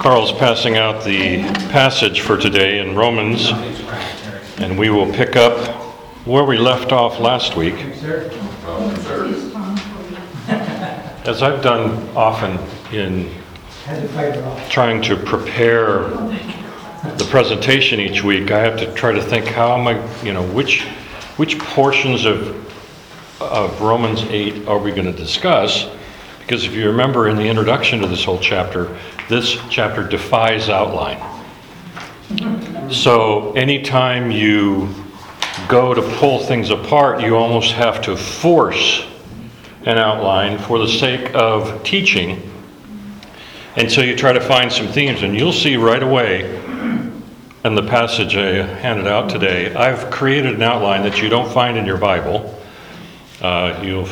Carl's passing out the passage for today in Romans, and we will pick up where we left off last week. As I've done often in trying to prepare the presentation each week, I have to try to think how am I, you know, which which portions of of Romans 8 are we going to discuss? Because if you remember in the introduction to this whole chapter, this chapter defies outline. So anytime you go to pull things apart, you almost have to force an outline for the sake of teaching. And so you try to find some themes, and you'll see right away in the passage I handed out today, I've created an outline that you don't find in your Bible. Uh, you'll,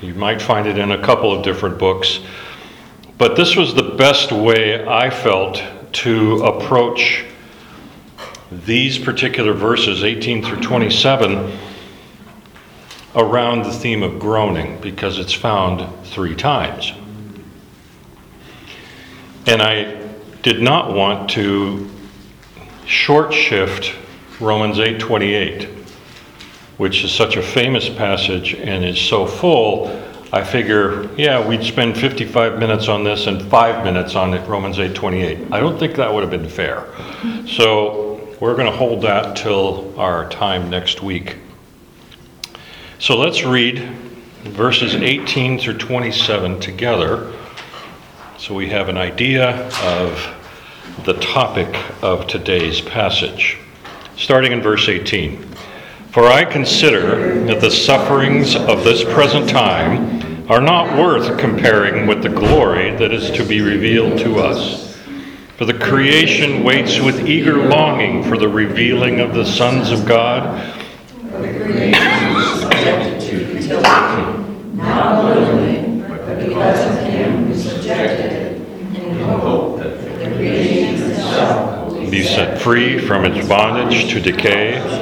you might find it in a couple of different books. But this was the best way I felt to approach these particular verses, 18 through 27, around the theme of groaning, because it's found three times. And I did not want to short shift Romans 8:28 which is such a famous passage and is so full, I figure, yeah, we'd spend 55 minutes on this and five minutes on it, Romans 8:28. I don't think that would have been fair. So we're going to hold that till our time next week. So let's read verses 18 through 27 together so we have an idea of the topic of today's passage. Starting in verse 18. For I consider that the sufferings of this present time are not worth comparing with the glory that is to be revealed to us. For the creation waits with eager longing for the revealing of the sons of God. In hope that be set free from its bondage to decay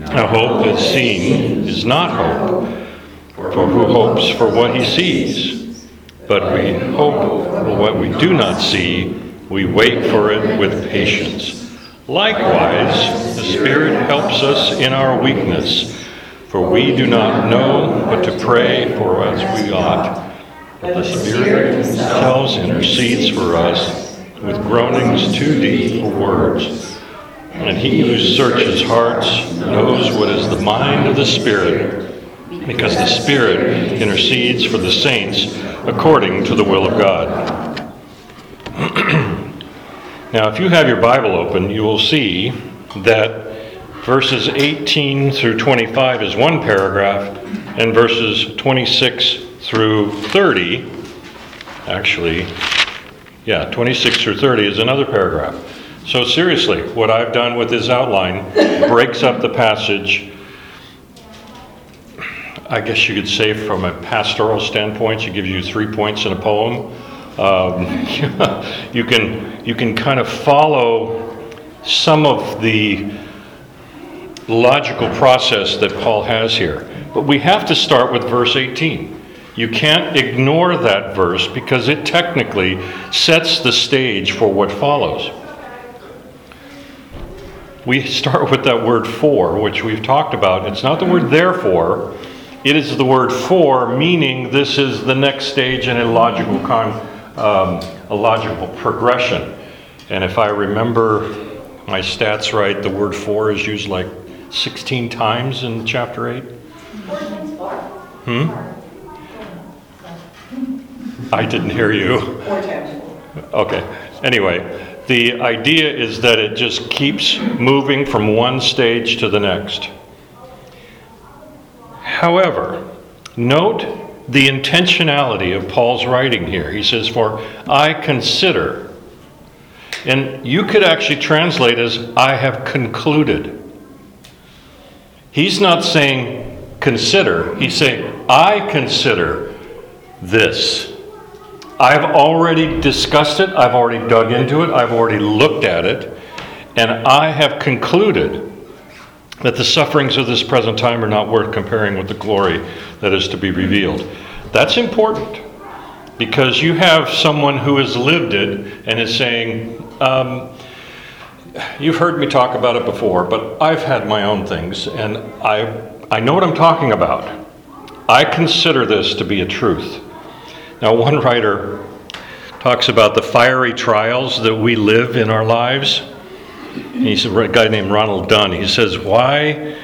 A hope that's seen is not hope, for who hopes for what he sees? But we hope for what we do not see, we wait for it with patience. Likewise, the Spirit helps us in our weakness, for we do not know what to pray for as we ought. But the Spirit Himself intercedes for us with groanings too deep for words. And he who searches hearts knows what is the mind of the Spirit, because the Spirit intercedes for the saints according to the will of God. now, if you have your Bible open, you will see that verses 18 through 25 is one paragraph, and verses 26 through 30, actually, yeah, 26 through 30 is another paragraph. So, seriously, what I've done with this outline breaks up the passage. I guess you could say, from a pastoral standpoint, it gives you three points in a poem. Um, you can you can kind of follow some of the logical process that Paul has here, but we have to start with verse 18. You can't ignore that verse because it technically sets the stage for what follows we start with that word for, which we've talked about. It's not the word therefore, it is the word for, meaning this is the next stage in a logical, con, um, a logical progression. And if I remember my stats right, the word for is used like 16 times in chapter 8. Hmm? I didn't hear you. Okay. Anyway, the idea is that it just keeps moving from one stage to the next. However, note the intentionality of Paul's writing here. He says, For I consider. And you could actually translate as, I have concluded. He's not saying consider, he's saying, I consider this. I've already discussed it, I've already dug into it, I've already looked at it, and I have concluded that the sufferings of this present time are not worth comparing with the glory that is to be revealed. That's important because you have someone who has lived it and is saying, um, You've heard me talk about it before, but I've had my own things and I, I know what I'm talking about. I consider this to be a truth. Now, one writer talks about the fiery trials that we live in our lives. He's a guy named Ronald Dunn. He says, Why,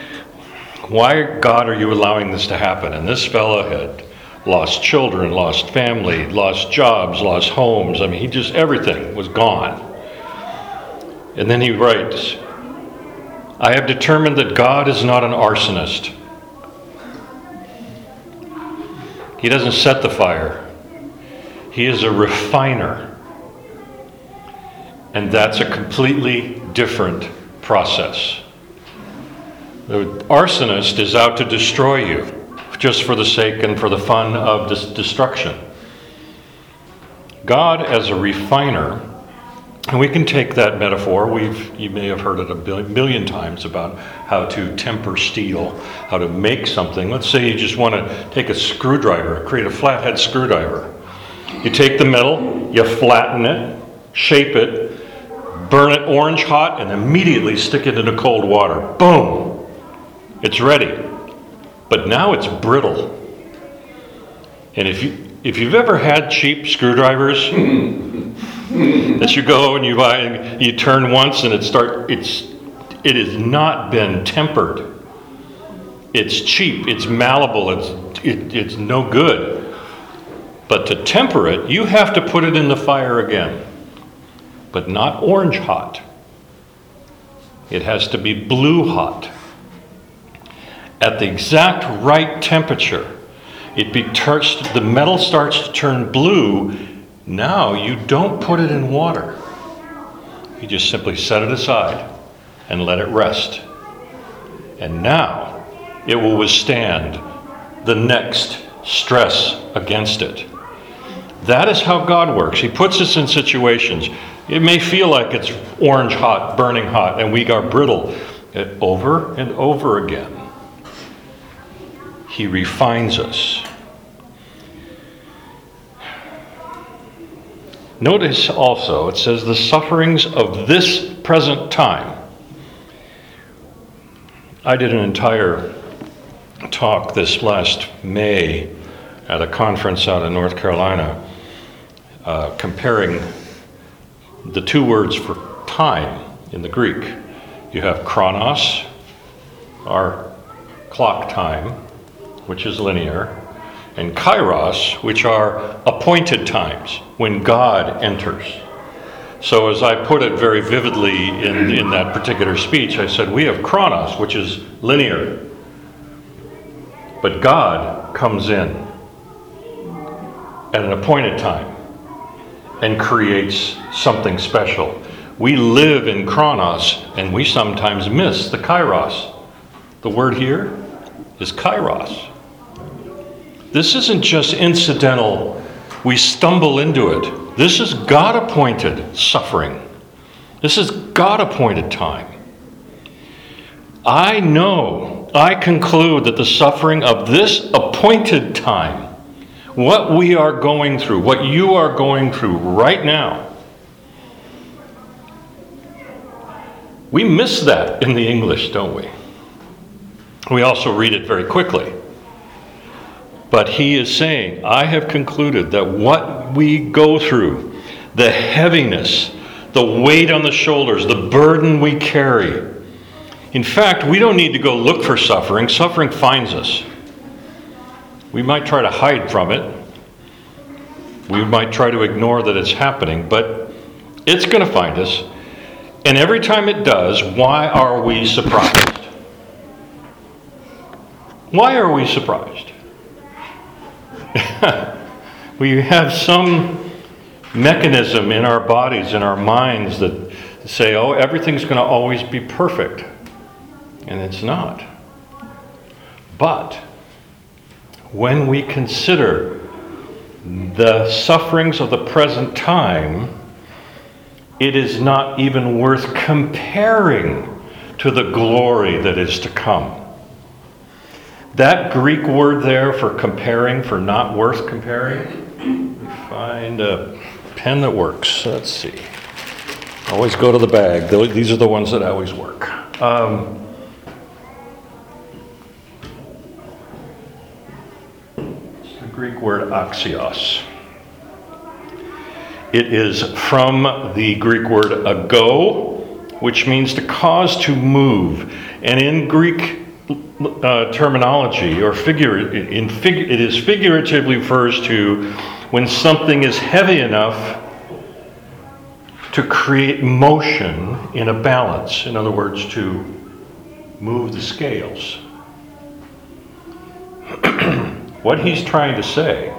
why, God, are you allowing this to happen? And this fellow had lost children, lost family, lost jobs, lost homes. I mean, he just, everything was gone. And then he writes, I have determined that God is not an arsonist. He doesn't set the fire, he is a refiner. And that's a completely different process. The arsonist is out to destroy you just for the sake and for the fun of destruction. God, as a refiner, and we can take that metaphor. We've you may have heard it a million times about how to temper steel, how to make something. Let's say you just want to take a screwdriver, create a flathead screwdriver. You take the metal, you flatten it, shape it, burn it orange hot, and immediately stick it into cold water. Boom! It's ready. But now it's brittle. And if you if you've ever had cheap screwdrivers that you go and you buy and you turn once and it start it's it has not been tempered. It's cheap, it's malleable, it's it, it's no good. But to temper it, you have to put it in the fire again. But not orange hot. It has to be blue hot. At the exact right temperature, it be the metal starts to turn blue. Now you don't put it in water. You just simply set it aside and let it rest. And now it will withstand the next stress against it. That is how God works. He puts us in situations. It may feel like it's orange hot, burning hot, and we are brittle. over and over again, He refines us. Notice also, it says, the sufferings of this present time. I did an entire talk this last May at a conference out in North Carolina uh, comparing the two words for time in the Greek. You have chronos, our clock time, which is linear, and kairos, which are appointed times when God enters. So, as I put it very vividly in, in that particular speech, I said, We have chronos, which is linear, but God comes in at an appointed time and creates something special. We live in chronos and we sometimes miss the kairos. The word here is kairos. This isn't just incidental, we stumble into it. This is God appointed suffering. This is God appointed time. I know, I conclude that the suffering of this appointed time what we are going through, what you are going through right now. We miss that in the English, don't we? We also read it very quickly. But he is saying, I have concluded that what we go through, the heaviness, the weight on the shoulders, the burden we carry, in fact, we don't need to go look for suffering, suffering finds us. We might try to hide from it. We might try to ignore that it's happening, but it's going to find us. And every time it does, why are we surprised? Why are we surprised? we have some mechanism in our bodies, in our minds that say, oh, everything's going to always be perfect. And it's not. But when we consider the sufferings of the present time, it is not even worth comparing to the glory that is to come. That Greek word there for comparing, for not worth comparing, find a pen that works. Let's see. Always go to the bag. These are the ones that always work. Um, the Greek word axios. It is from the Greek word ago, which means to cause to move. And in Greek uh, terminology or figure, in fig, it is figuratively refers to when something is heavy enough to create motion in a balance. In other words, to move the scales. What he's trying to say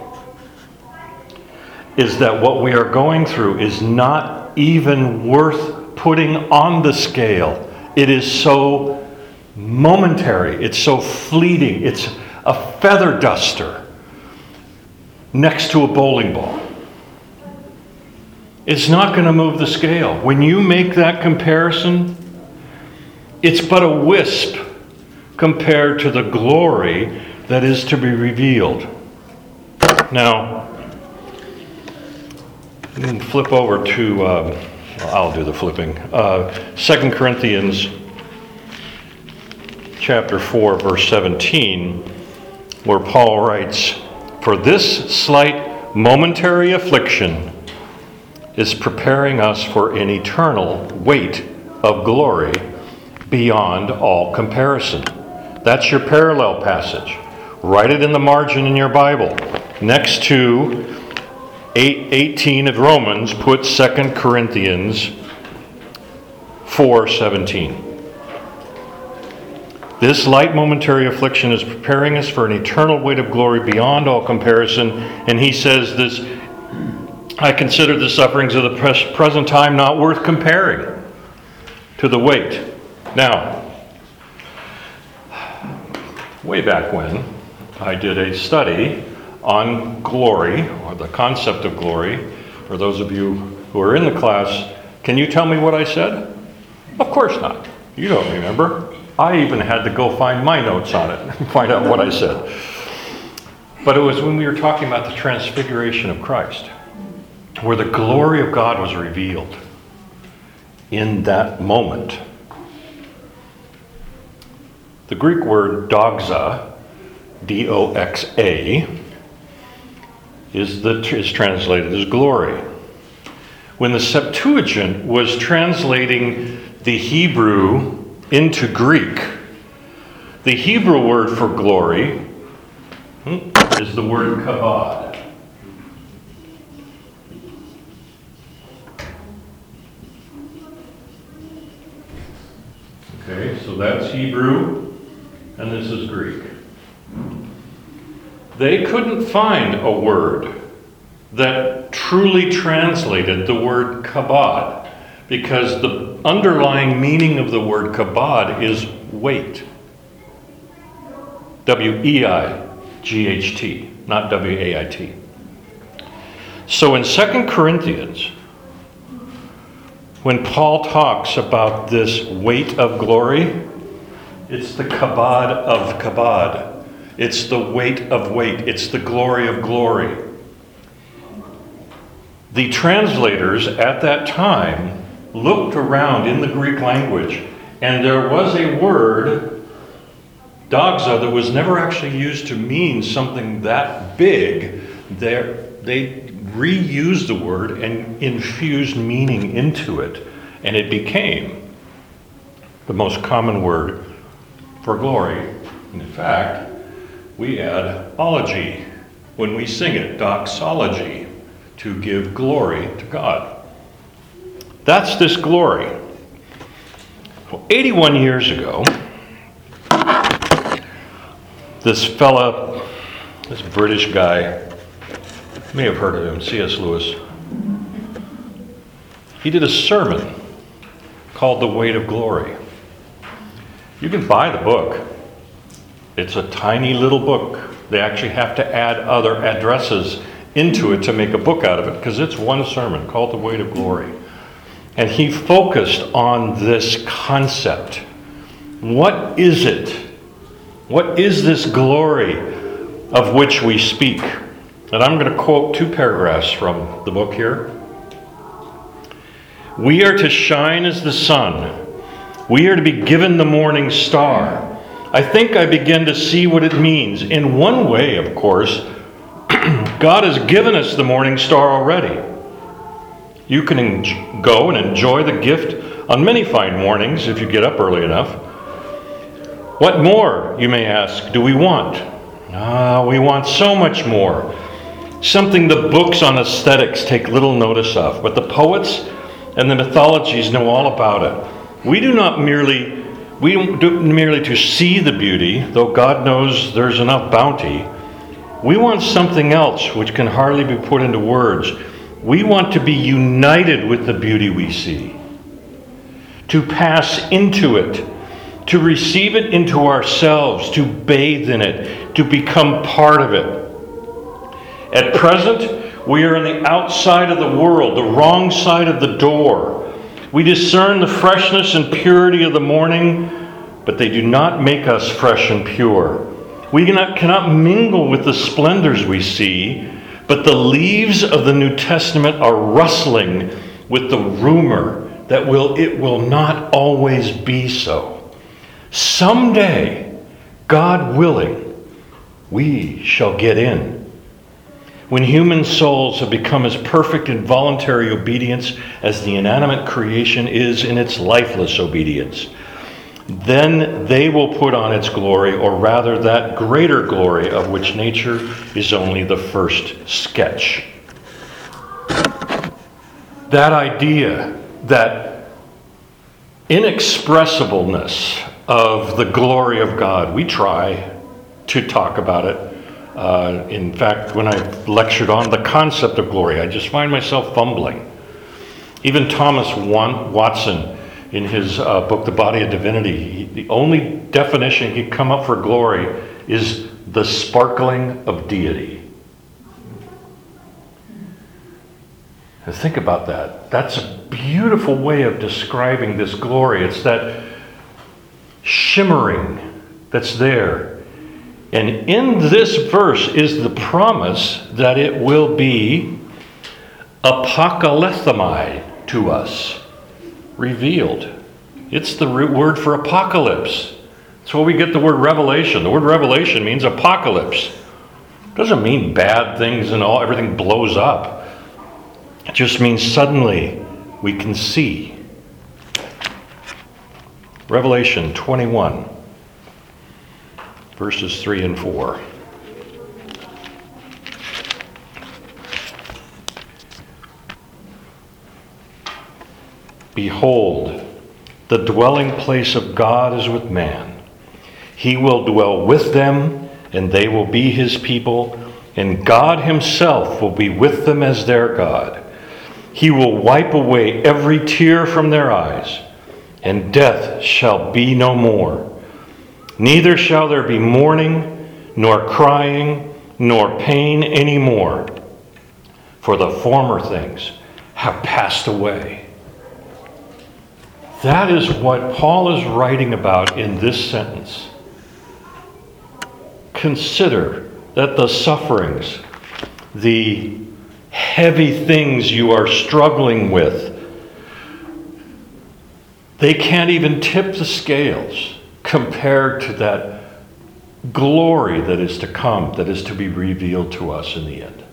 is that what we are going through is not even worth putting on the scale. It is so momentary, it's so fleeting, it's a feather duster next to a bowling ball. It's not going to move the scale. When you make that comparison, it's but a wisp compared to the glory that is to be revealed. Now, flip over to, uh, I'll do the flipping. Uh, 2 Corinthians chapter 4, verse 17, where Paul writes, For this slight momentary affliction is preparing us for an eternal weight of glory beyond all comparison. That's your parallel passage. Write it in the margin in your Bible. Next to 8, 18 of Romans, put 2 Corinthians 4:17. This light momentary affliction is preparing us for an eternal weight of glory beyond all comparison. And he says this I consider the sufferings of the present time not worth comparing to the weight. Now, way back when, I did a study on glory, or the concept of glory. For those of you who are in the class, can you tell me what I said? Of course not. You don't remember. I even had to go find my notes on it and find out what I said. But it was when we were talking about the transfiguration of Christ, where the glory of God was revealed in that moment. The Greek word doxa, is, is translated as glory. When the Septuagint was translating the Hebrew into Greek, the Hebrew word for glory hmm, is the word kabod. Okay, so that's Hebrew, and this is Greek. They couldn't find a word that truly translated the word kabod because the underlying meaning of the word kabod is weight. W E I G H T, not W A I T. So in 2 Corinthians, when Paul talks about this weight of glory, it's the kabod of kabod. It's the weight of weight. It's the glory of glory. The translators at that time looked around in the Greek language, and there was a word, doxa, that was never actually used to mean something that big. There, they reused the word and infused meaning into it, and it became the most common word for glory. And in fact, we add ology when we sing it, doxology, to give glory to God. That's this glory. Well, 81 years ago, this fella, this British guy, may have heard of him, C.S. Lewis. He did a sermon called The Weight of Glory. You can buy the book. It's a tiny little book. They actually have to add other addresses into it to make a book out of it because it's one sermon called The Weight of Glory. And he focused on this concept. What is it? What is this glory of which we speak? And I'm going to quote two paragraphs from the book here. We are to shine as the sun. We are to be given the morning star. I think I begin to see what it means. In one way, of course, God has given us the morning star already. You can en- go and enjoy the gift on many fine mornings if you get up early enough. What more, you may ask, do we want? Ah, we want so much more. Something the books on aesthetics take little notice of, but the poets and the mythologies know all about it. We do not merely we don't do merely to see the beauty, though God knows there's enough bounty. We want something else which can hardly be put into words. We want to be united with the beauty we see, to pass into it, to receive it into ourselves, to bathe in it, to become part of it. At present, we are on the outside of the world, the wrong side of the door. We discern the freshness and purity of the morning, but they do not make us fresh and pure. We cannot, cannot mingle with the splendors we see, but the leaves of the New Testament are rustling with the rumor that will, it will not always be so. Someday, God willing, we shall get in. When human souls have become as perfect in voluntary obedience as the inanimate creation is in its lifeless obedience, then they will put on its glory, or rather that greater glory of which nature is only the first sketch. That idea, that inexpressibleness of the glory of God, we try to talk about it. Uh, in fact, when I lectured on the concept of glory, I just find myself fumbling. Even Thomas Watson in his uh, book, The Body of Divinity, he, the only definition he'd come up for glory is the sparkling of deity. Think about that. That's a beautiful way of describing this glory. It's that shimmering that's there. And in this verse is the promise that it will be apocalypthomai to us revealed. It's the root word for apocalypse. That's where we get the word revelation. The word revelation means apocalypse. It doesn't mean bad things and all everything blows up. It just means suddenly we can see. Revelation 21 verses 3 and 4. Behold, the dwelling place of God is with man. He will dwell with them, and they will be his people, and God himself will be with them as their God. He will wipe away every tear from their eyes, and death shall be no more. Neither shall there be mourning, nor crying, nor pain any more, for the former things have passed away. That is what Paul is writing about in this sentence. Consider that the sufferings, the heavy things you are struggling with, they can't even tip the scales compared to that glory that is to come, that is to be revealed to us in the end.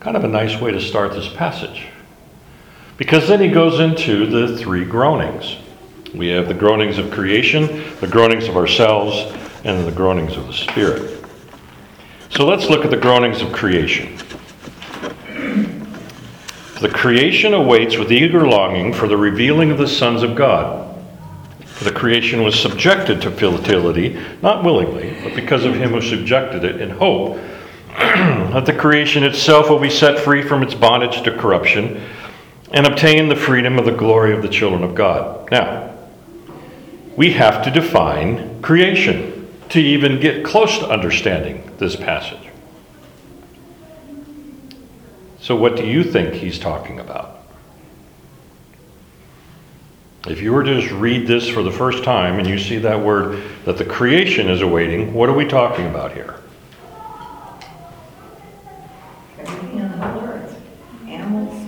Kind of a nice way to start this passage. Because then he goes into the three groanings. We have the groanings of creation, the groanings of ourselves, and the groanings of the Spirit. So let's look at the groanings of creation. The creation awaits with eager longing for the revealing of the sons of God. For the creation was subjected to futility, not willingly, but because of him who subjected it in hope that the creation itself will be set free from its bondage to corruption and obtain the freedom of the glory of the children of God. Now, we have to define creation to even get close to understanding this passage. So, what do you think he's talking about? If you were to just read this for the first time and you see that word that the creation is awaiting, what are we talking about here? Everything on the whole earth, animals,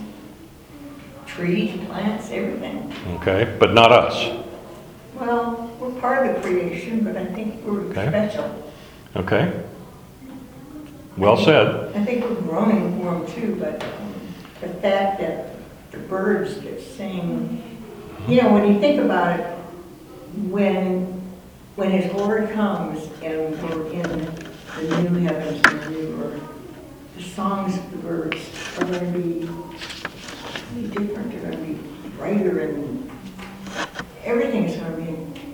trees, plants, everything. Okay, but not us. Well, we're part of the creation, but I think we're Okay. special. Okay? Well said. I think we're growing them too, but the fact that the birds that sing, you know, when you think about it, when, when his Lord comes and we're in the new heavens and the new earth, the songs of the birds are going to be be different, they're going to be brighter and everything is going to be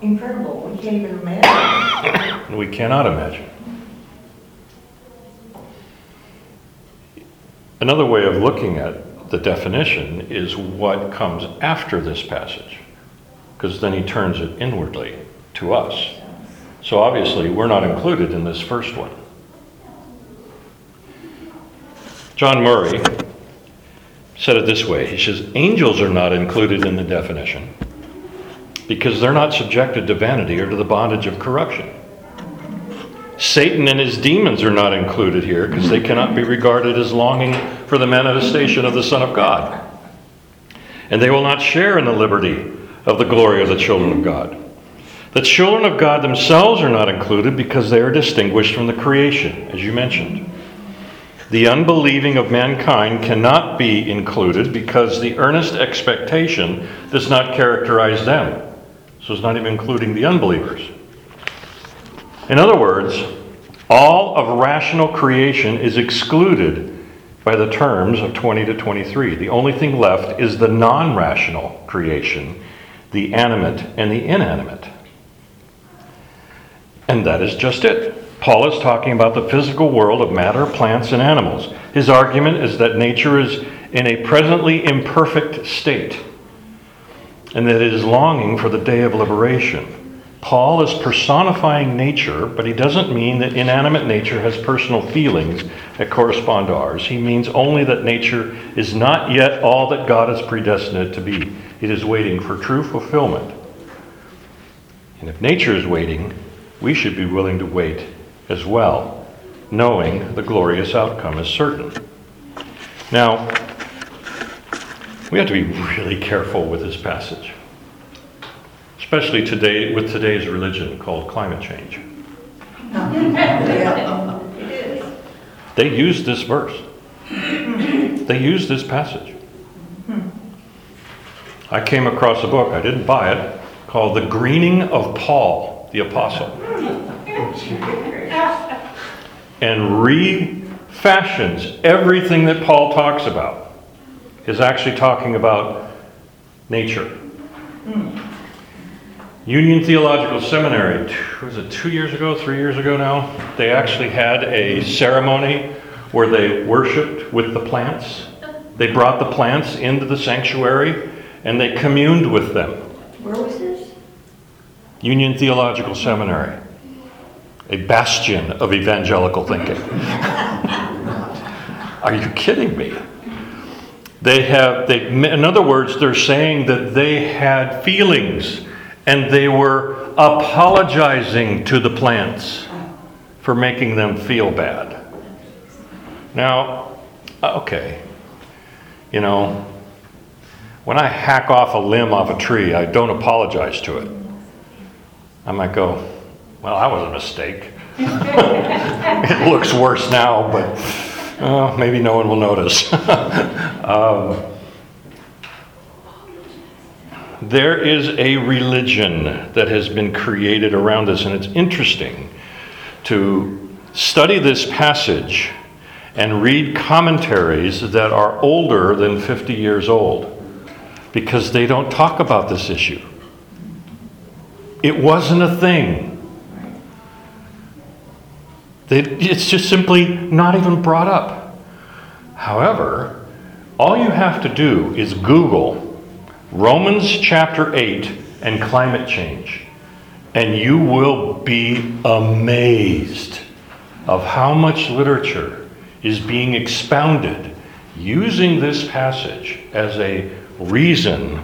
incredible. We can't even imagine. We cannot imagine. Another way of looking at the definition is what comes after this passage, because then he turns it inwardly to us. So obviously, we're not included in this first one. John Murray said it this way He says, Angels are not included in the definition because they're not subjected to vanity or to the bondage of corruption. Satan and his demons are not included here because they cannot be regarded as longing for the manifestation of the Son of God. And they will not share in the liberty of the glory of the children of God. The children of God themselves are not included because they are distinguished from the creation, as you mentioned. The unbelieving of mankind cannot be included because the earnest expectation does not characterize them. So it's not even including the unbelievers. In other words, all of rational creation is excluded by the terms of 20 to 23. The only thing left is the non rational creation, the animate and the inanimate. And that is just it. Paul is talking about the physical world of matter, plants, and animals. His argument is that nature is in a presently imperfect state and that it is longing for the day of liberation. Paul is personifying nature, but he doesn't mean that inanimate nature has personal feelings that correspond to ours. He means only that nature is not yet all that God has predestined it to be. It is waiting for true fulfillment. And if nature is waiting, we should be willing to wait as well, knowing the glorious outcome is certain. Now, we have to be really careful with this passage, especially today with today's religion called climate change. They use this verse. They use this passage. I came across a book, I didn't buy it, called The Greening of Paul the Apostle. And refashions everything that Paul talks about is actually talking about nature. Union Theological Seminary, two- was it two years ago, three years ago now? They actually had a ceremony where they worshiped with the plants. They brought the plants into the sanctuary and they communed with them. Where was this? Union Theological Seminary, a bastion of evangelical thinking. Are you kidding me? They have, they, in other words, they're saying that they had feelings and they were apologizing to the plants for making them feel bad. Now, okay, you know, when I hack off a limb off a tree, I don't apologize to it. I might go, well, that was a mistake. it looks worse now, but uh, maybe no one will notice. um, there is a religion that has been created around us, and it's interesting to study this passage and read commentaries that are older than 50 years old because they don't talk about this issue. It wasn't a thing. It's just simply not even brought up. However, all you have to do is Google Romans chapter 8 and climate change, and you will be amazed of how much literature is being expounded using this passage as a reason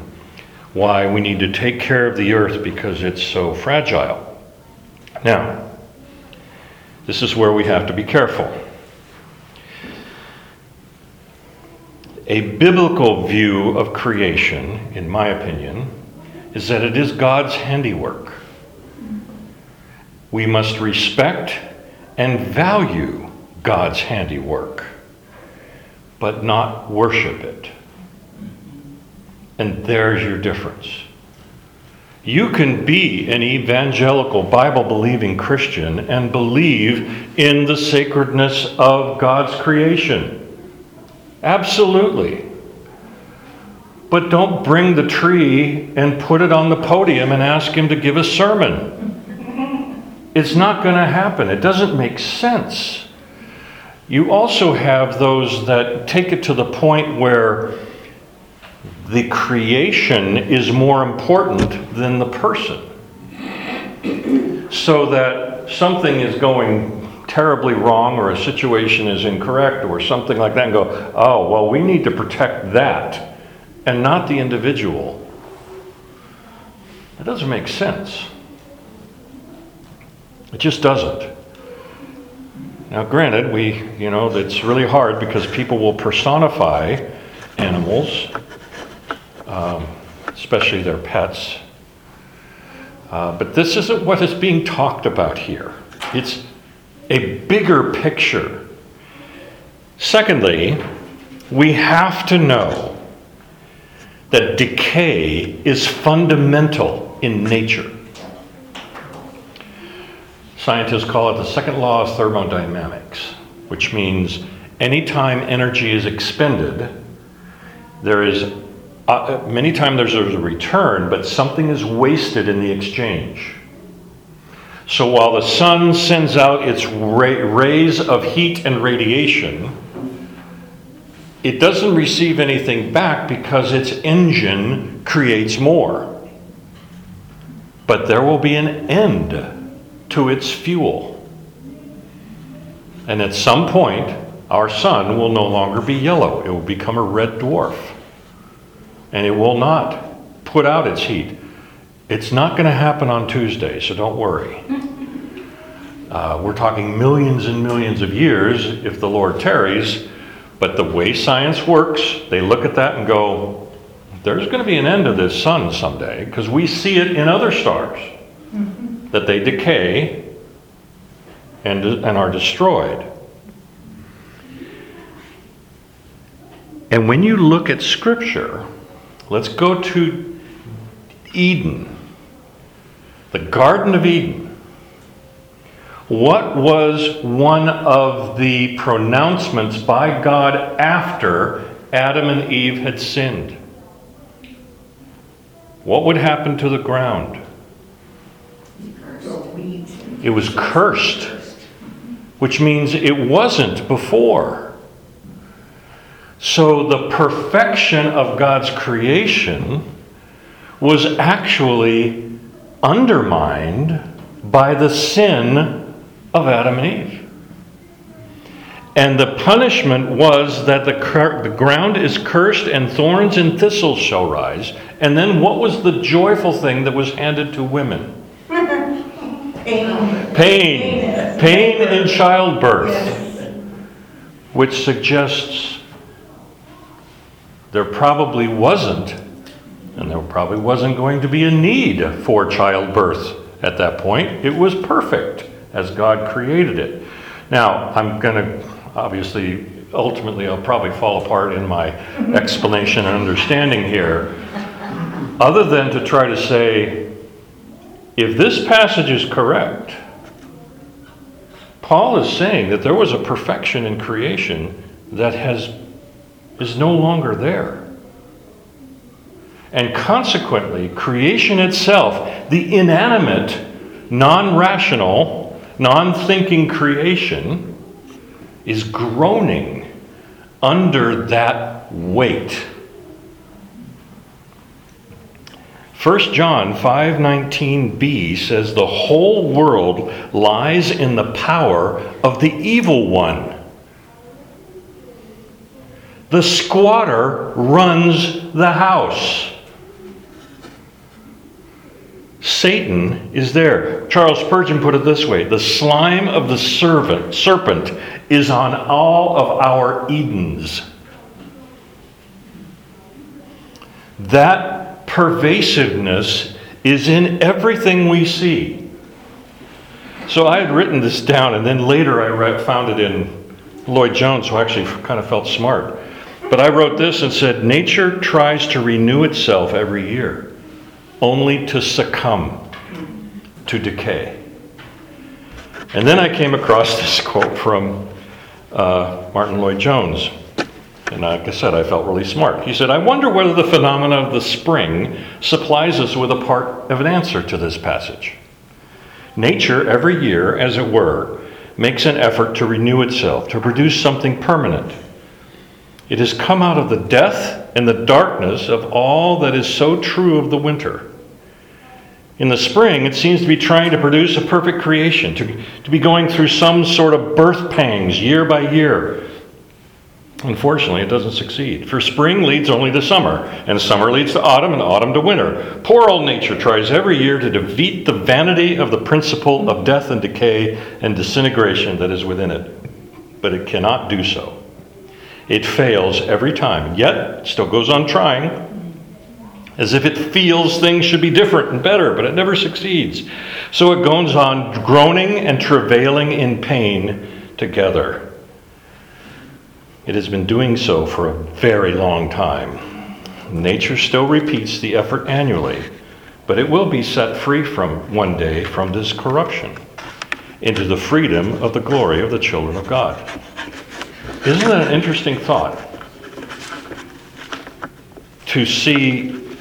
why we need to take care of the earth because it's so fragile. Now, this is where we have to be careful. A biblical view of creation, in my opinion, is that it is God's handiwork. We must respect and value God's handiwork, but not worship it. And there's your difference. You can be an evangelical, Bible believing Christian and believe in the sacredness of God's creation. Absolutely. But don't bring the tree and put it on the podium and ask him to give a sermon. It's not going to happen. It doesn't make sense. You also have those that take it to the point where the creation is more important than the person. So that something is going terribly wrong or a situation is incorrect or something like that and go, oh, well, we need to protect that and not the individual. That doesn't make sense. It just doesn't. Now, granted, we, you know, it's really hard because people will personify animals um, especially their pets. Uh, but this isn't what is being talked about here. It's a bigger picture. Secondly, we have to know that decay is fundamental in nature. Scientists call it the second law of thermodynamics, which means anytime energy is expended, there is uh, many times there's a return, but something is wasted in the exchange. So while the sun sends out its rays of heat and radiation, it doesn't receive anything back because its engine creates more. But there will be an end to its fuel. And at some point, our sun will no longer be yellow, it will become a red dwarf and it will not put out its heat. It's not going to happen on Tuesday, so don't worry. Uh, we're talking millions and millions of years if the Lord tarries, but the way science works, they look at that and go, there's going to be an end of this sun someday because we see it in other stars mm-hmm. that they decay and, and are destroyed. And when you look at Scripture, Let's go to Eden, the Garden of Eden. What was one of the pronouncements by God after Adam and Eve had sinned? What would happen to the ground? It was cursed, which means it wasn't before. So the perfection of God's creation was actually undermined by the sin of Adam and Eve. And the punishment was that the, cur- the ground is cursed and thorns and thistles shall rise. And then what was the joyful thing that was handed to women? Pain. Pain. Pain in childbirth. Yes. Which suggests there probably wasn't, and there probably wasn't going to be a need for childbirth at that point. It was perfect as God created it. Now, I'm going to obviously, ultimately, I'll probably fall apart in my explanation and understanding here, other than to try to say, if this passage is correct, Paul is saying that there was a perfection in creation that has is no longer there. And consequently, creation itself, the inanimate, non rational, non thinking creation is groaning under that weight. 1 John 5:19b says the whole world lies in the power of the evil one. The squatter runs the house. Satan is there. Charles Spurgeon put it this way The slime of the servant, serpent is on all of our Edens. That pervasiveness is in everything we see. So I had written this down, and then later I read, found it in Lloyd Jones, who actually kind of felt smart. But I wrote this and said, Nature tries to renew itself every year only to succumb to decay. And then I came across this quote from uh, Martyn Lloyd Jones. And like I said, I felt really smart. He said, I wonder whether the phenomena of the spring supplies us with a part of an answer to this passage. Nature, every year, as it were, makes an effort to renew itself, to produce something permanent. It has come out of the death and the darkness of all that is so true of the winter. In the spring, it seems to be trying to produce a perfect creation, to, to be going through some sort of birth pangs year by year. Unfortunately, it doesn't succeed. For spring leads only to summer, and summer leads to autumn, and autumn to winter. Poor old nature tries every year to defeat the vanity of the principle of death and decay and disintegration that is within it. But it cannot do so. It fails every time, yet still goes on trying as if it feels things should be different and better, but it never succeeds. So it goes on groaning and travailing in pain together. It has been doing so for a very long time. Nature still repeats the effort annually, but it will be set free from one day from this corruption into the freedom of the glory of the children of God. Isn't that an interesting thought? To see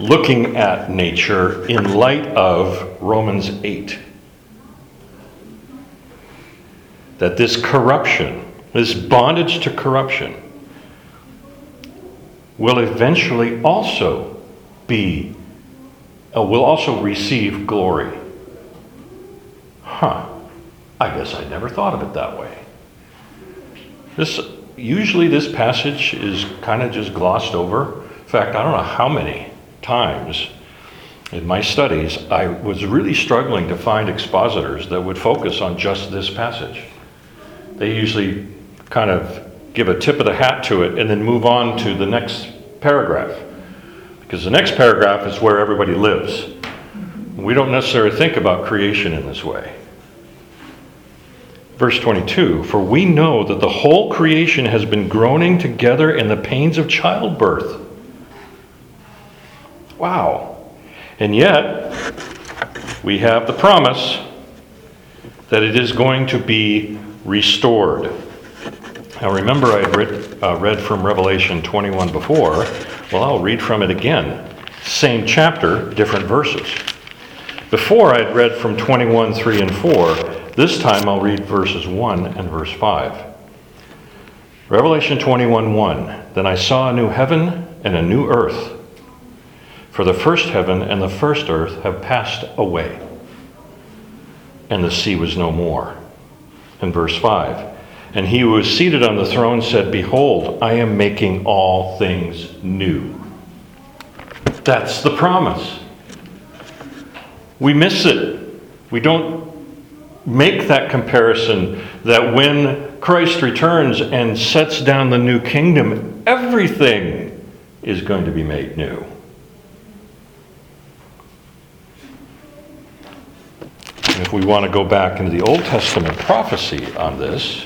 looking at nature in light of Romans 8. That this corruption, this bondage to corruption, will eventually also be, uh, will also receive glory. Huh. I guess I never thought of it that way. This, usually, this passage is kind of just glossed over. In fact, I don't know how many times in my studies, I was really struggling to find expositors that would focus on just this passage. They usually kind of give a tip of the hat to it and then move on to the next paragraph. Because the next paragraph is where everybody lives. We don't necessarily think about creation in this way. Verse 22 For we know that the whole creation has been groaning together in the pains of childbirth Wow. And yet, we have the promise that it is going to be restored. Now, remember, I read, uh, read from Revelation 21 before. Well, I'll read from it again. Same chapter, different verses. Before, I had read from 21, 3, and 4. This time, I'll read verses 1 and verse 5. Revelation 21 1. Then I saw a new heaven and a new earth. For the first heaven and the first earth have passed away, and the sea was no more. In verse 5, and he who was seated on the throne said, Behold, I am making all things new. That's the promise. We miss it. We don't make that comparison that when Christ returns and sets down the new kingdom, everything is going to be made new. If we want to go back into the Old Testament prophecy on this,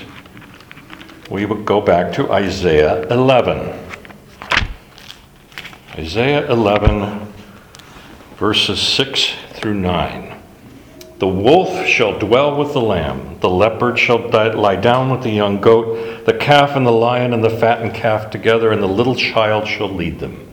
we would go back to Isaiah 11. Isaiah 11, verses 6 through 9. The wolf shall dwell with the lamb, the leopard shall lie down with the young goat, the calf and the lion and the fattened calf together, and the little child shall lead them.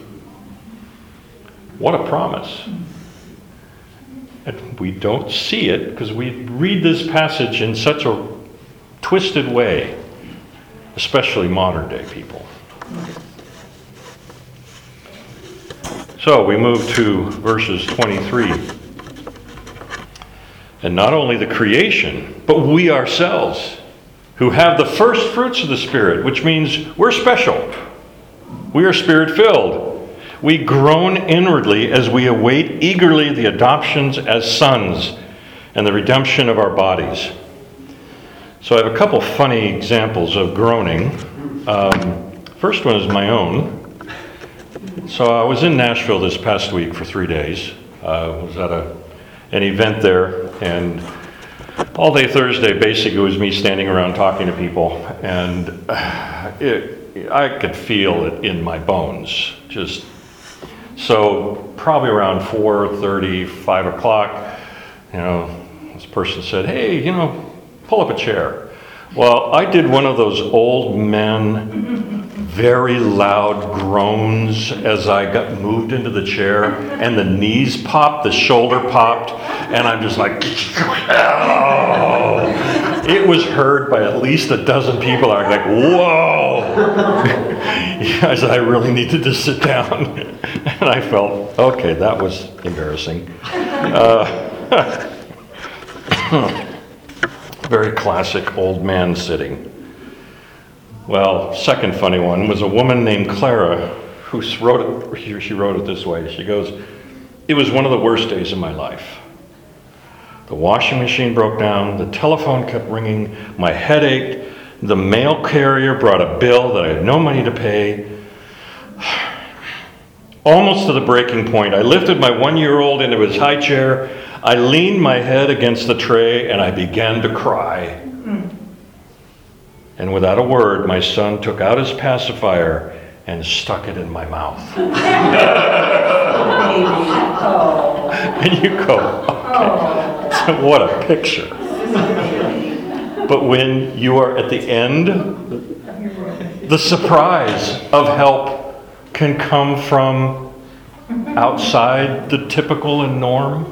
What a promise. And we don't see it because we read this passage in such a twisted way, especially modern day people. So we move to verses 23. And not only the creation, but we ourselves, who have the first fruits of the Spirit, which means we're special. We are spirit filled. We groan inwardly as we await eagerly the adoptions as sons and the redemption of our bodies. So I have a couple funny examples of groaning. Um, first one is my own. So I was in Nashville this past week for three days. Uh, was at a, an event there, and all day Thursday basically was me standing around talking to people, and it, I could feel it in my bones. Just so probably around 4:30, 5 o'clock, you know, this person said, "Hey, you know, pull up a chair." Well, I did one of those old men, very loud groans as I got moved into the chair, and the knees popped, the shoulder popped, and I'm just like, oh. It was heard by at least a dozen people. I was like, whoa. Yes, I really needed to sit down. And I felt, okay, that was embarrassing. Uh, very classic old man sitting. Well, second funny one was a woman named Clara who wrote it, she wrote it this way. She goes, It was one of the worst days of my life. The washing machine broke down, the telephone kept ringing, my head ached, the mail carrier brought a bill that I had no money to pay. Almost to the breaking point, I lifted my one year old into his high chair. I leaned my head against the tray and I began to cry. And without a word, my son took out his pacifier and stuck it in my mouth. Oh, And you go, oh. what a picture. But when you are at the end, the surprise of help can come from outside the typical and norm.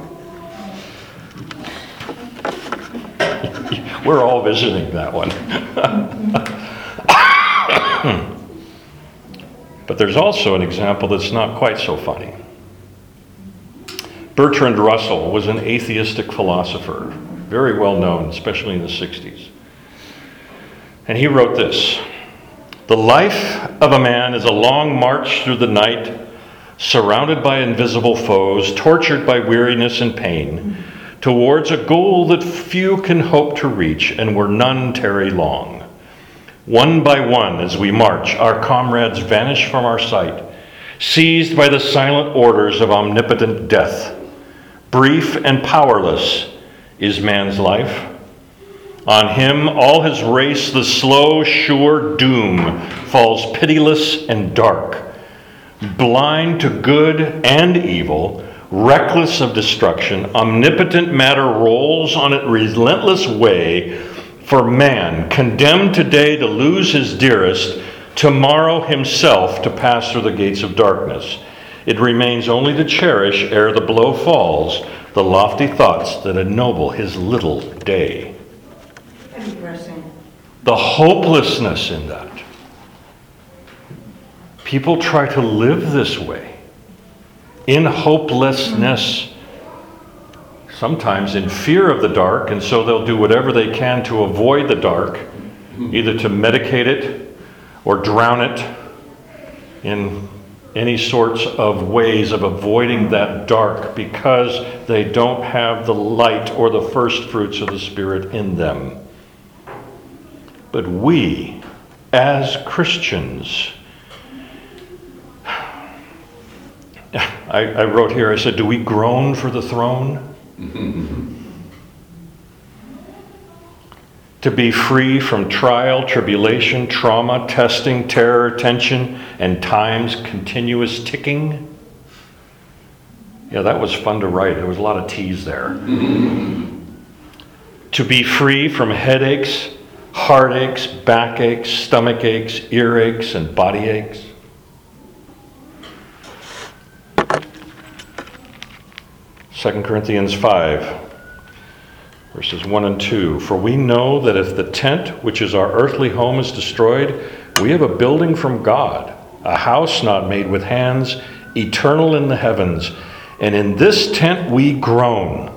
We're all visiting that one. but there's also an example that's not quite so funny. Bertrand Russell was an atheistic philosopher, very well known, especially in the 60s. And he wrote this The life of a man is a long march through the night, surrounded by invisible foes, tortured by weariness and pain, towards a goal that few can hope to reach and where none tarry long. One by one, as we march, our comrades vanish from our sight, seized by the silent orders of omnipotent death. Brief and powerless is man's life. On him, all his race, the slow, sure doom falls pitiless and dark. Blind to good and evil, reckless of destruction, omnipotent matter rolls on its relentless way for man, condemned today to lose his dearest, tomorrow himself to pass through the gates of darkness. It remains only to cherish, ere the blow falls, the lofty thoughts that ennoble his little day. The hopelessness in that. People try to live this way in hopelessness, sometimes in fear of the dark, and so they'll do whatever they can to avoid the dark, either to medicate it or drown it in any sorts of ways of avoiding that dark because they don't have the light or the first fruits of the Spirit in them. But we, as Christians, I, I wrote here, I said, do we groan for the throne? to be free from trial, tribulation, trauma, testing, terror, tension, and time's continuous ticking. Yeah, that was fun to write. There was a lot of T's there. to be free from headaches, heartaches, backaches, stomach aches, earaches, and body aches. Second Corinthians 5, verses 1 and 2. For we know that if the tent, which is our earthly home, is destroyed, we have a building from God, a house not made with hands, eternal in the heavens. And in this tent we groan,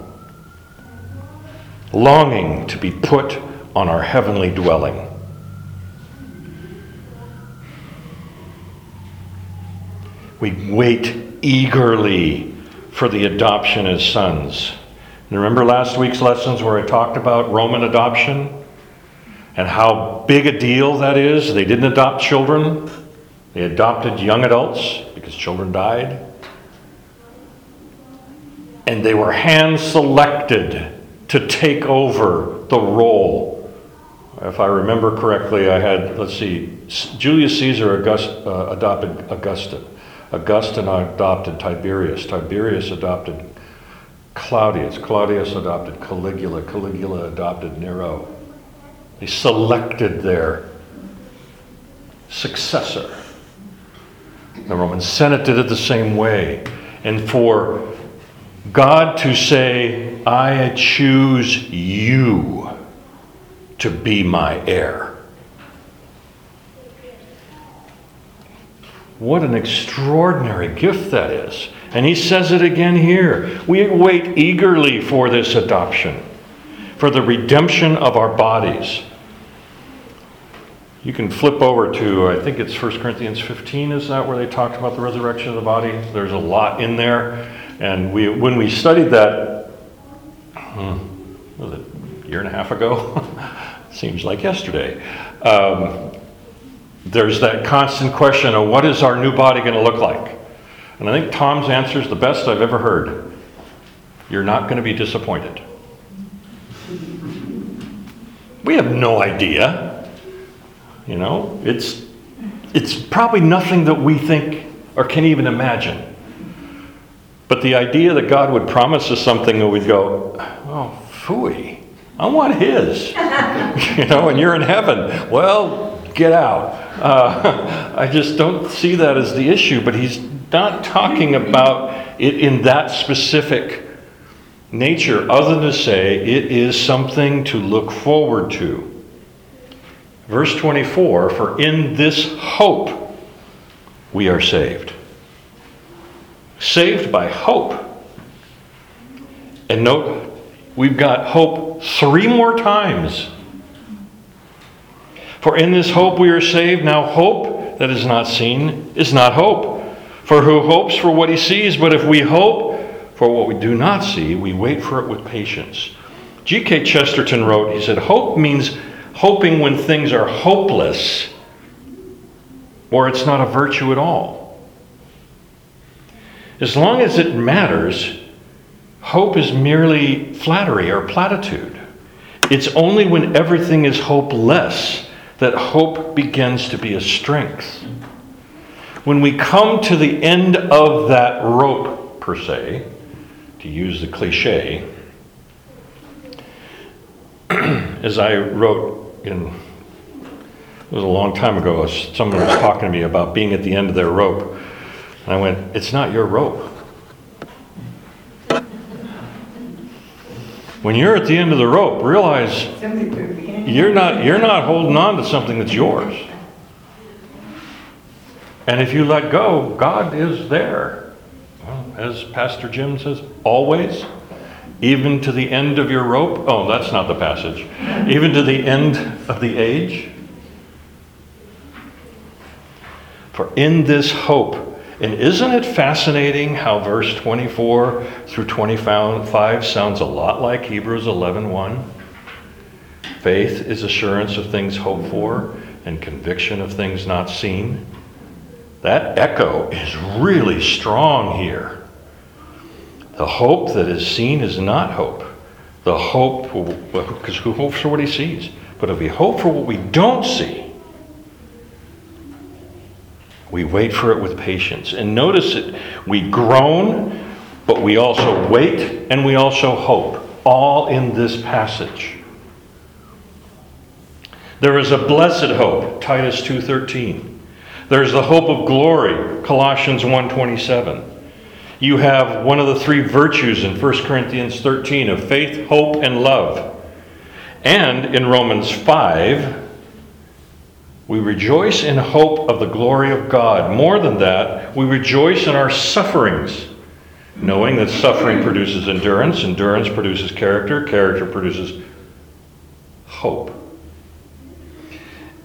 longing to be put on our heavenly dwelling. We wait eagerly for the adoption as sons. And remember last week's lessons where I talked about Roman adoption and how big a deal that is? They didn't adopt children, they adopted young adults because children died. And they were hand selected to take over the role. If I remember correctly, I had, let's see, Julius Caesar August, uh, adopted Augustine. Augustine adopted Tiberius. Tiberius adopted Claudius. Claudius adopted Caligula. Caligula adopted Nero. They selected their successor. The Roman Senate did it the same way. And for God to say, I choose you to be my heir. What an extraordinary gift that is. And he says it again here. We wait eagerly for this adoption, for the redemption of our bodies. You can flip over to, I think it's 1 Corinthians 15, is that where they talked about the resurrection of the body? There's a lot in there. And we, when we studied that, hmm, was it a year and a half ago? Seems like yesterday. Um, there's that constant question of what is our new body going to look like? And I think Tom's answer is the best I've ever heard. You're not going to be disappointed. We have no idea. You know, it's, it's probably nothing that we think or can even imagine. But the idea that God would promise us something that we'd go, oh, phooey, I want His. you know, and you're in heaven. Well, get out. Uh, I just don't see that as the issue, but He's not talking about it in that specific nature, other than to say it is something to look forward to. Verse 24 For in this hope we are saved. Saved by hope. And note, we've got hope three more times. For in this hope we are saved. Now, hope that is not seen is not hope. For who hopes for what he sees? But if we hope for what we do not see, we wait for it with patience. G.K. Chesterton wrote, he said, Hope means hoping when things are hopeless or it's not a virtue at all. As long as it matters, hope is merely flattery or platitude. It's only when everything is hopeless that hope begins to be a strength. When we come to the end of that rope, per se, to use the cliche, as I wrote in, it was a long time ago, someone was talking to me about being at the end of their rope. And I went, It's not your rope. When you're at the end of the rope, realize you're not, you're not holding on to something that's yours. And if you let go, God is there. As Pastor Jim says, always, even to the end of your rope. Oh, that's not the passage. Even to the end of the age. For in this hope, and isn't it fascinating how verse 24 through 25 sounds a lot like Hebrews 11:1? Faith is assurance of things hoped for and conviction of things not seen. That echo is really strong here. The hope that is seen is not hope. The hope, because who hopes for what he sees? But if we hope for what we don't see, we wait for it with patience. And notice it, we groan, but we also wait and we also hope, all in this passage. There is a blessed hope, Titus 2:13. There's the hope of glory, Colossians 1:27. You have one of the three virtues in 1 Corinthians 13 of faith, hope, and love. And in Romans 5, we rejoice in hope of the glory of God. More than that, we rejoice in our sufferings, knowing that suffering produces endurance, endurance produces character, character produces hope.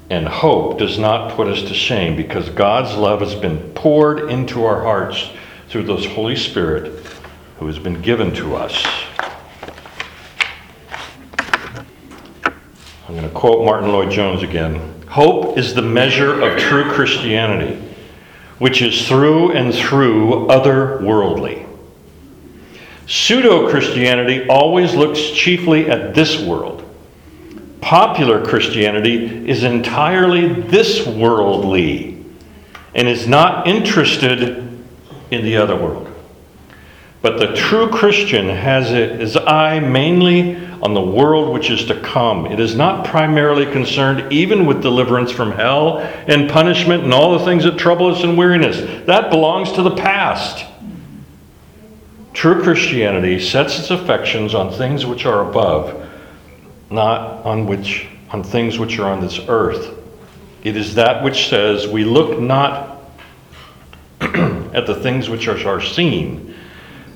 And hope does not put us to shame because God's love has been poured into our hearts through this Holy Spirit who has been given to us. I'm going to quote Martyn Lloyd-Jones again. Hope is the measure of true Christianity, which is through and through otherworldly. Pseudo Christianity always looks chiefly at this world. Popular Christianity is entirely this worldly and is not interested in the other world. But the true Christian has his eye mainly on the world which is to come. It is not primarily concerned even with deliverance from hell and punishment and all the things that trouble us and weariness. That belongs to the past. True Christianity sets its affections on things which are above, not on which on things which are on this earth. It is that which says, We look not at the things which are seen,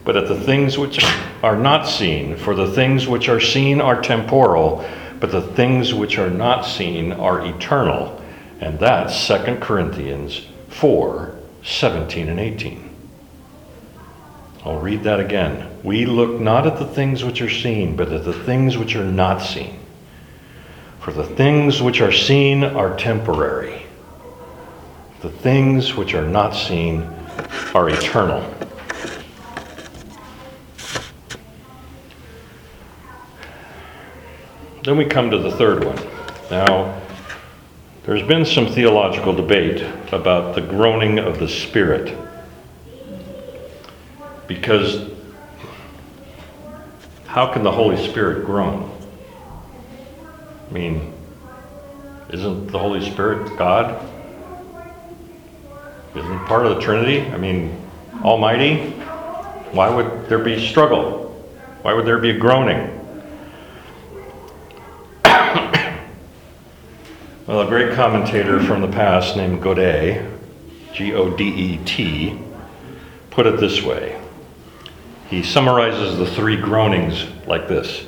but at the things which are not seen. For the things which are seen are temporal, but the things which are not seen are eternal. And that's 2 Corinthians 4 17 and 18. I'll read that again. We look not at the things which are seen, but at the things which are not seen. For the things which are seen are temporary the things which are not seen are eternal. Then we come to the third one. Now, there's been some theological debate about the groaning of the Spirit. Because how can the Holy Spirit groan? I mean, isn't the Holy Spirit God? Isn't part of the Trinity? I mean, Almighty? Why would there be struggle? Why would there be a groaning? well, a great commentator from the past named Godet, G O D E T, put it this way. He summarizes the three groanings like this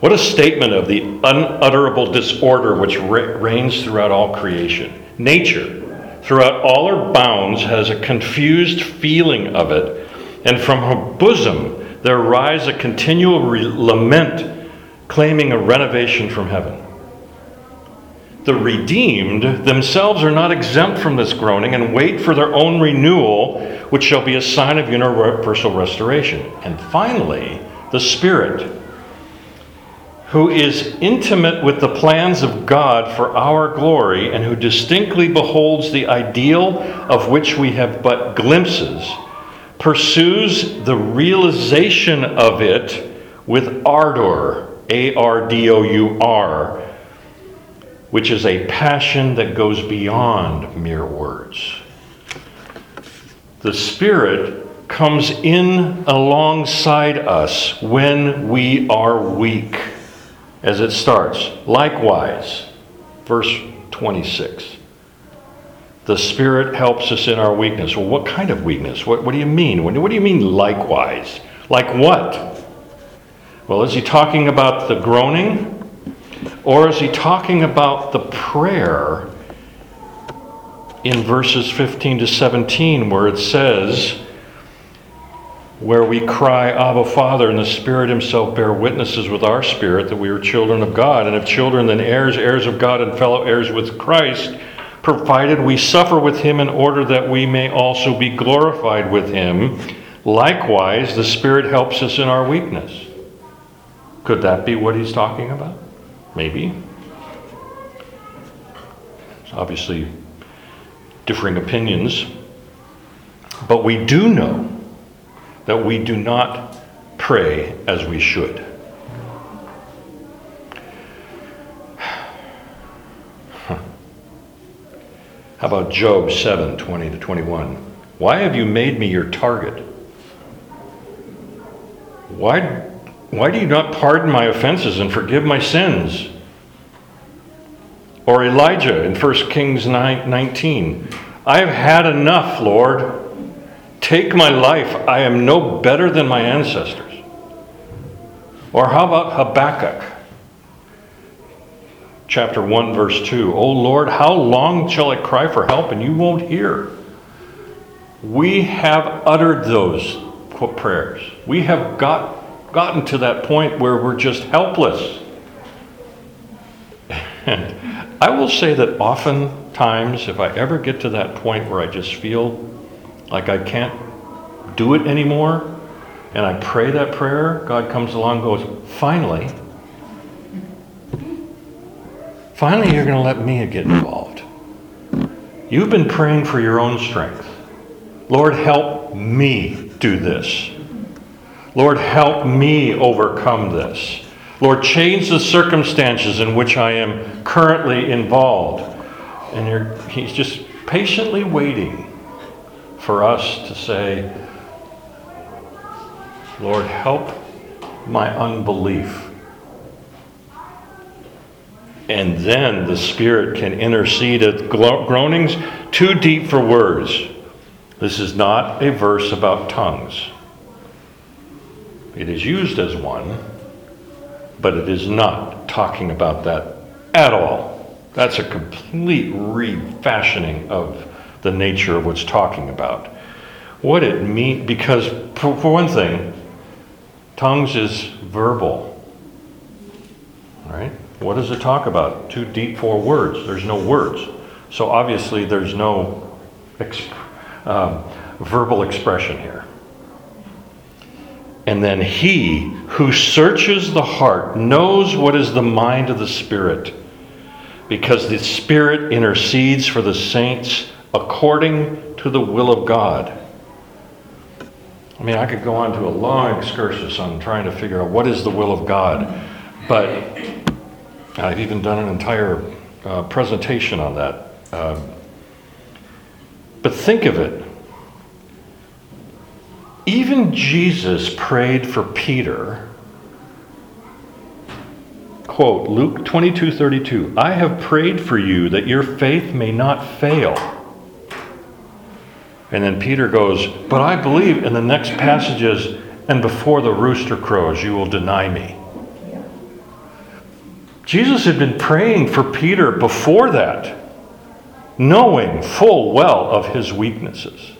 What a statement of the unutterable disorder which reigns throughout all creation. Nature, throughout all her bounds, has a confused feeling of it, and from her bosom there rise a continual re- lament claiming a renovation from heaven. The redeemed themselves are not exempt from this groaning and wait for their own renewal, which shall be a sign of universal restoration. And finally, the Spirit who is intimate with the plans of God for our glory and who distinctly beholds the ideal of which we have but glimpses, pursues the realization of it with ardor, A R D O U R, which is a passion that goes beyond mere words. The Spirit comes in alongside us when we are weak as it starts. Likewise, verse 26. The Spirit helps us in our weakness. Well, what kind of weakness? What, what do you mean? What, what do you mean, likewise? Like what? Well, is he talking about the groaning? Or is he talking about the prayer in verses 15 to 17 where it says, where we cry, Abba, Father, and the Spirit Himself bear witnesses with our spirit that we are children of God. And if children, then heirs, heirs of God, and fellow heirs with Christ, provided we suffer with Him in order that we may also be glorified with Him. Likewise, the Spirit helps us in our weakness. Could that be what he's talking about? Maybe. It's obviously differing opinions. But we do know that we do not pray as we should. How about Job 7 20 to 21? Why have you made me your target? Why, why do you not pardon my offenses and forgive my sins? Or Elijah in 1 Kings 9, 19 I have had enough, Lord. Take my life. I am no better than my ancestors. Or how about Habakkuk? Chapter 1, verse 2. O Lord, how long shall I cry for help and you won't hear? We have uttered those prayers. We have got, gotten to that point where we're just helpless. And I will say that oftentimes, if I ever get to that point where I just feel like I can't do it anymore, and I pray that prayer, God comes along and goes, Finally, finally, you're going to let me get involved. You've been praying for your own strength. Lord, help me do this. Lord, help me overcome this. Lord, change the circumstances in which I am currently involved. And he's just patiently waiting for us to say, Lord, help my unbelief. And then the Spirit can intercede at groanings too deep for words. This is not a verse about tongues. It is used as one, but it is not talking about that at all. That's a complete refashioning of the nature of what's talking about. What it means, because for, for one thing, tongues is verbal. Right? What does it talk about? Too deep for words. There's no words. So obviously, there's no exp- um, verbal expression here. And then he who searches the heart knows what is the mind of the Spirit, because the Spirit intercedes for the saints according to the will of God. I mean, I could go on to a long excursus on trying to figure out what is the will of God, but I've even done an entire uh, presentation on that. Uh, but think of it even Jesus prayed for Peter. Quote, Luke 22 32, I have prayed for you that your faith may not fail. And then Peter goes, But I believe, in the next passages, and before the rooster crows, you will deny me. Jesus had been praying for Peter before that, knowing full well of his weaknesses.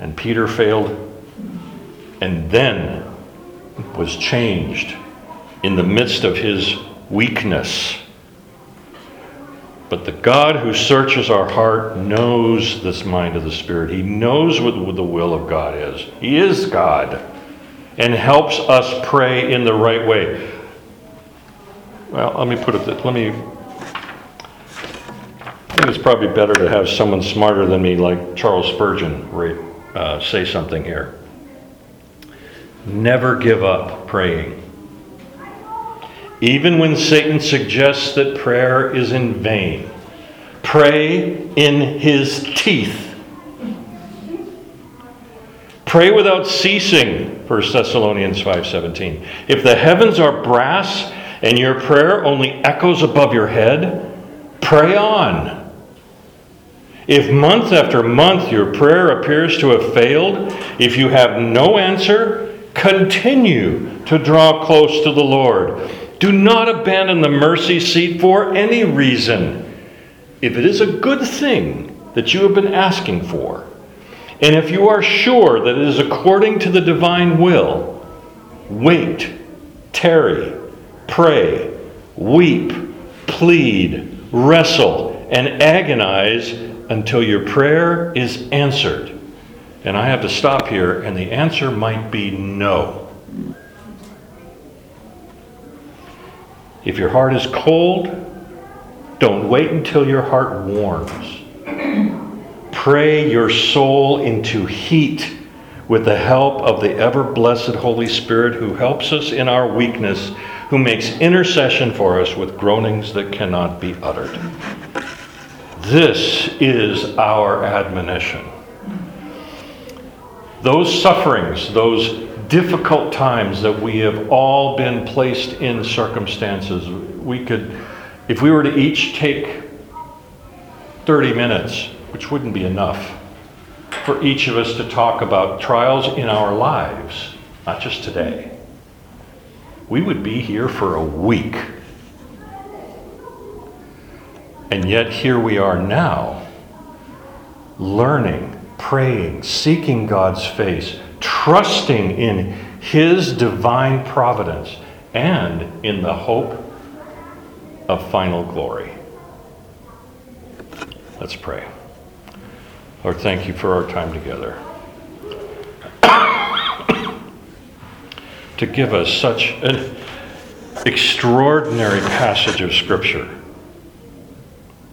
And Peter failed and then was changed in the midst of his weakness. But the God who searches our heart knows this mind of the Spirit. He knows what the will of God is. He is God and helps us pray in the right way. Well, let me put it, this. let me. I think it's probably better to have someone smarter than me, like Charles Spurgeon, uh, say something here. Never give up praying. Even when Satan suggests that prayer is in vain, pray in his teeth. Pray without ceasing, 1 Thessalonians 5:17. If the heavens are brass and your prayer only echoes above your head, pray on. If month after month your prayer appears to have failed, if you have no answer, continue to draw close to the Lord. Do not abandon the mercy seat for any reason. If it is a good thing that you have been asking for, and if you are sure that it is according to the divine will, wait, tarry, pray, weep, plead, wrestle, and agonize until your prayer is answered. And I have to stop here, and the answer might be no. If your heart is cold, don't wait until your heart warms. Pray your soul into heat with the help of the ever blessed Holy Spirit who helps us in our weakness, who makes intercession for us with groanings that cannot be uttered. This is our admonition. Those sufferings, those difficult times that we have all been placed in circumstances, we could, if we were to each take 30 minutes, which wouldn't be enough, for each of us to talk about trials in our lives, not just today, we would be here for a week. And yet, here we are now, learning, praying, seeking God's face, trusting in His divine providence, and in the hope of final glory. Let's pray. Lord, thank you for our time together. to give us such an extraordinary passage of Scripture,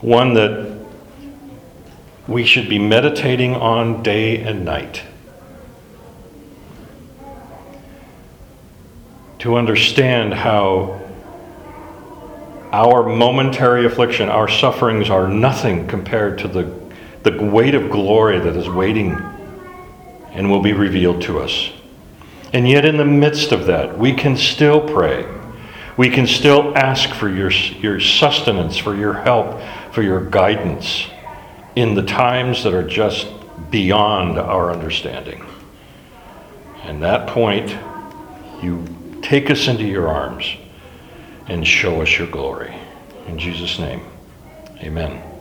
one that we should be meditating on day and night. To understand how our momentary affliction, our sufferings are nothing compared to the, the weight of glory that is waiting and will be revealed to us. And yet, in the midst of that, we can still pray. We can still ask for your, your sustenance, for your help, for your guidance in the times that are just beyond our understanding. And that point, you take us into your arms and show us your glory. In Jesus' name, amen.